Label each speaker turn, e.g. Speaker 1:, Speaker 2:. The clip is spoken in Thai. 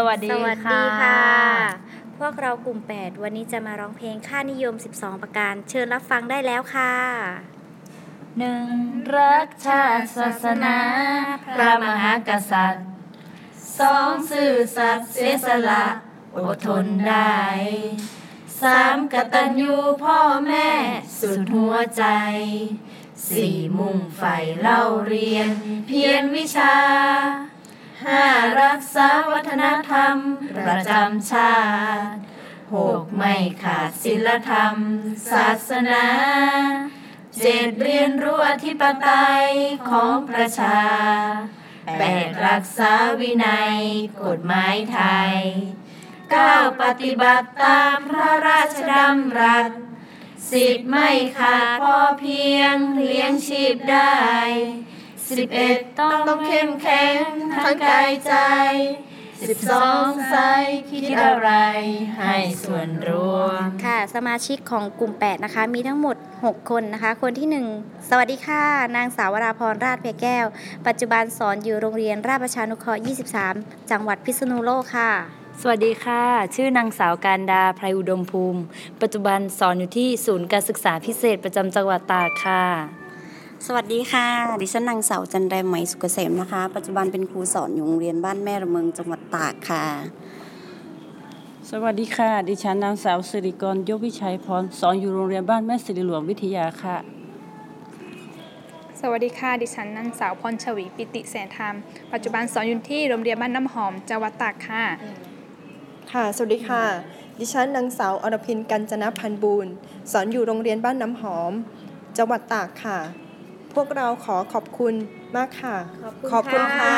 Speaker 1: สวัสดี
Speaker 2: สวัสดีค่ะ
Speaker 1: ค่ะ
Speaker 2: พวกเรากลุ่ม 8 วันนี้จะมาร้องเพลงค่านิยม 12 ประการ เชิญรับฟังได้แล้วค่ะ
Speaker 1: หนึ่งรักชาติศาสนา พระมหากษัตริย์สองสื่อสัตย์เสียสละอดทนได้สามกตัญญูพ่อแม่ สุดหัวใจสี่มุ่งใฝ่เล่าเรียน เพียรวิชา ห้ารักษาวัฒนธรรม ประจำชาติหกไม่ขาดศีลธรรม ศาสนาเจ็ดเรียนรู้อธิปไตยของประชาแปดรักษาวินัย กฎหมายไทยเก้าปฏิบัติตามพระราชดำรัสสิบไม่ขาดพอเพียงเลี้ยงชีพได้ สิบเอ็ดต้องเข้มแข็งทั้งกายใจสิบสองใส่คิดอะไรให้ส่วนรวม
Speaker 2: ค่ะ สมาชิกของกลุ่ม 8 นะคะ มีทั้งหมด 6 คนนะคะ คนที่ 1 สวัสดีค่ะ นางสาววราพรราชเพแก้ว ปัจจุบันสอนอยู่โรงเรียนราชประชานุเคราะห์ 23 จังหวัดพิษณุโลกค่ะ
Speaker 1: สวัสดีค่ะ ชื่อนางสาวการดาไพรอุดมภูมิ ปัจจุบันสอนอยู่ที่ศูนย์การศึกษาพิเศษประจำจังหวัดตากค่ะ
Speaker 3: สวัสดีค่ะ ดิฉันนางสาวจันแรมไหมสุกเกษมนะคะ ปัจจุบันเป็นครูสอนอยู่โรงเรียนบ้านแม่ระเมิงจังหวัดตากค่ะ
Speaker 4: สวัสดีค่ะ ดิฉันนางสาวสิริกรยกวิชัยพรสอนอยู่โรงเรียนบ้านแม่สิริหลวงวิทยาค่ะ
Speaker 5: สวัสดีค่ะ ดิฉันนางสาวพรชวีปิติแสนธรรม ปัจจุบันสอนอยู่ที่โรงเรียนบ้านน้ำหอมจังหวัดตากค่ะ
Speaker 6: ค่ะ สวัสดีค่ะ ดิฉันนางสาวอรพินกัญจนพันธ์บูรณ์สอนอยู่โรงเรียนบ้านน้ำหอม จังหวัดตากค่ะ พวกเราขอขอบคุณมากค่ะ ขอบคุณค่ะ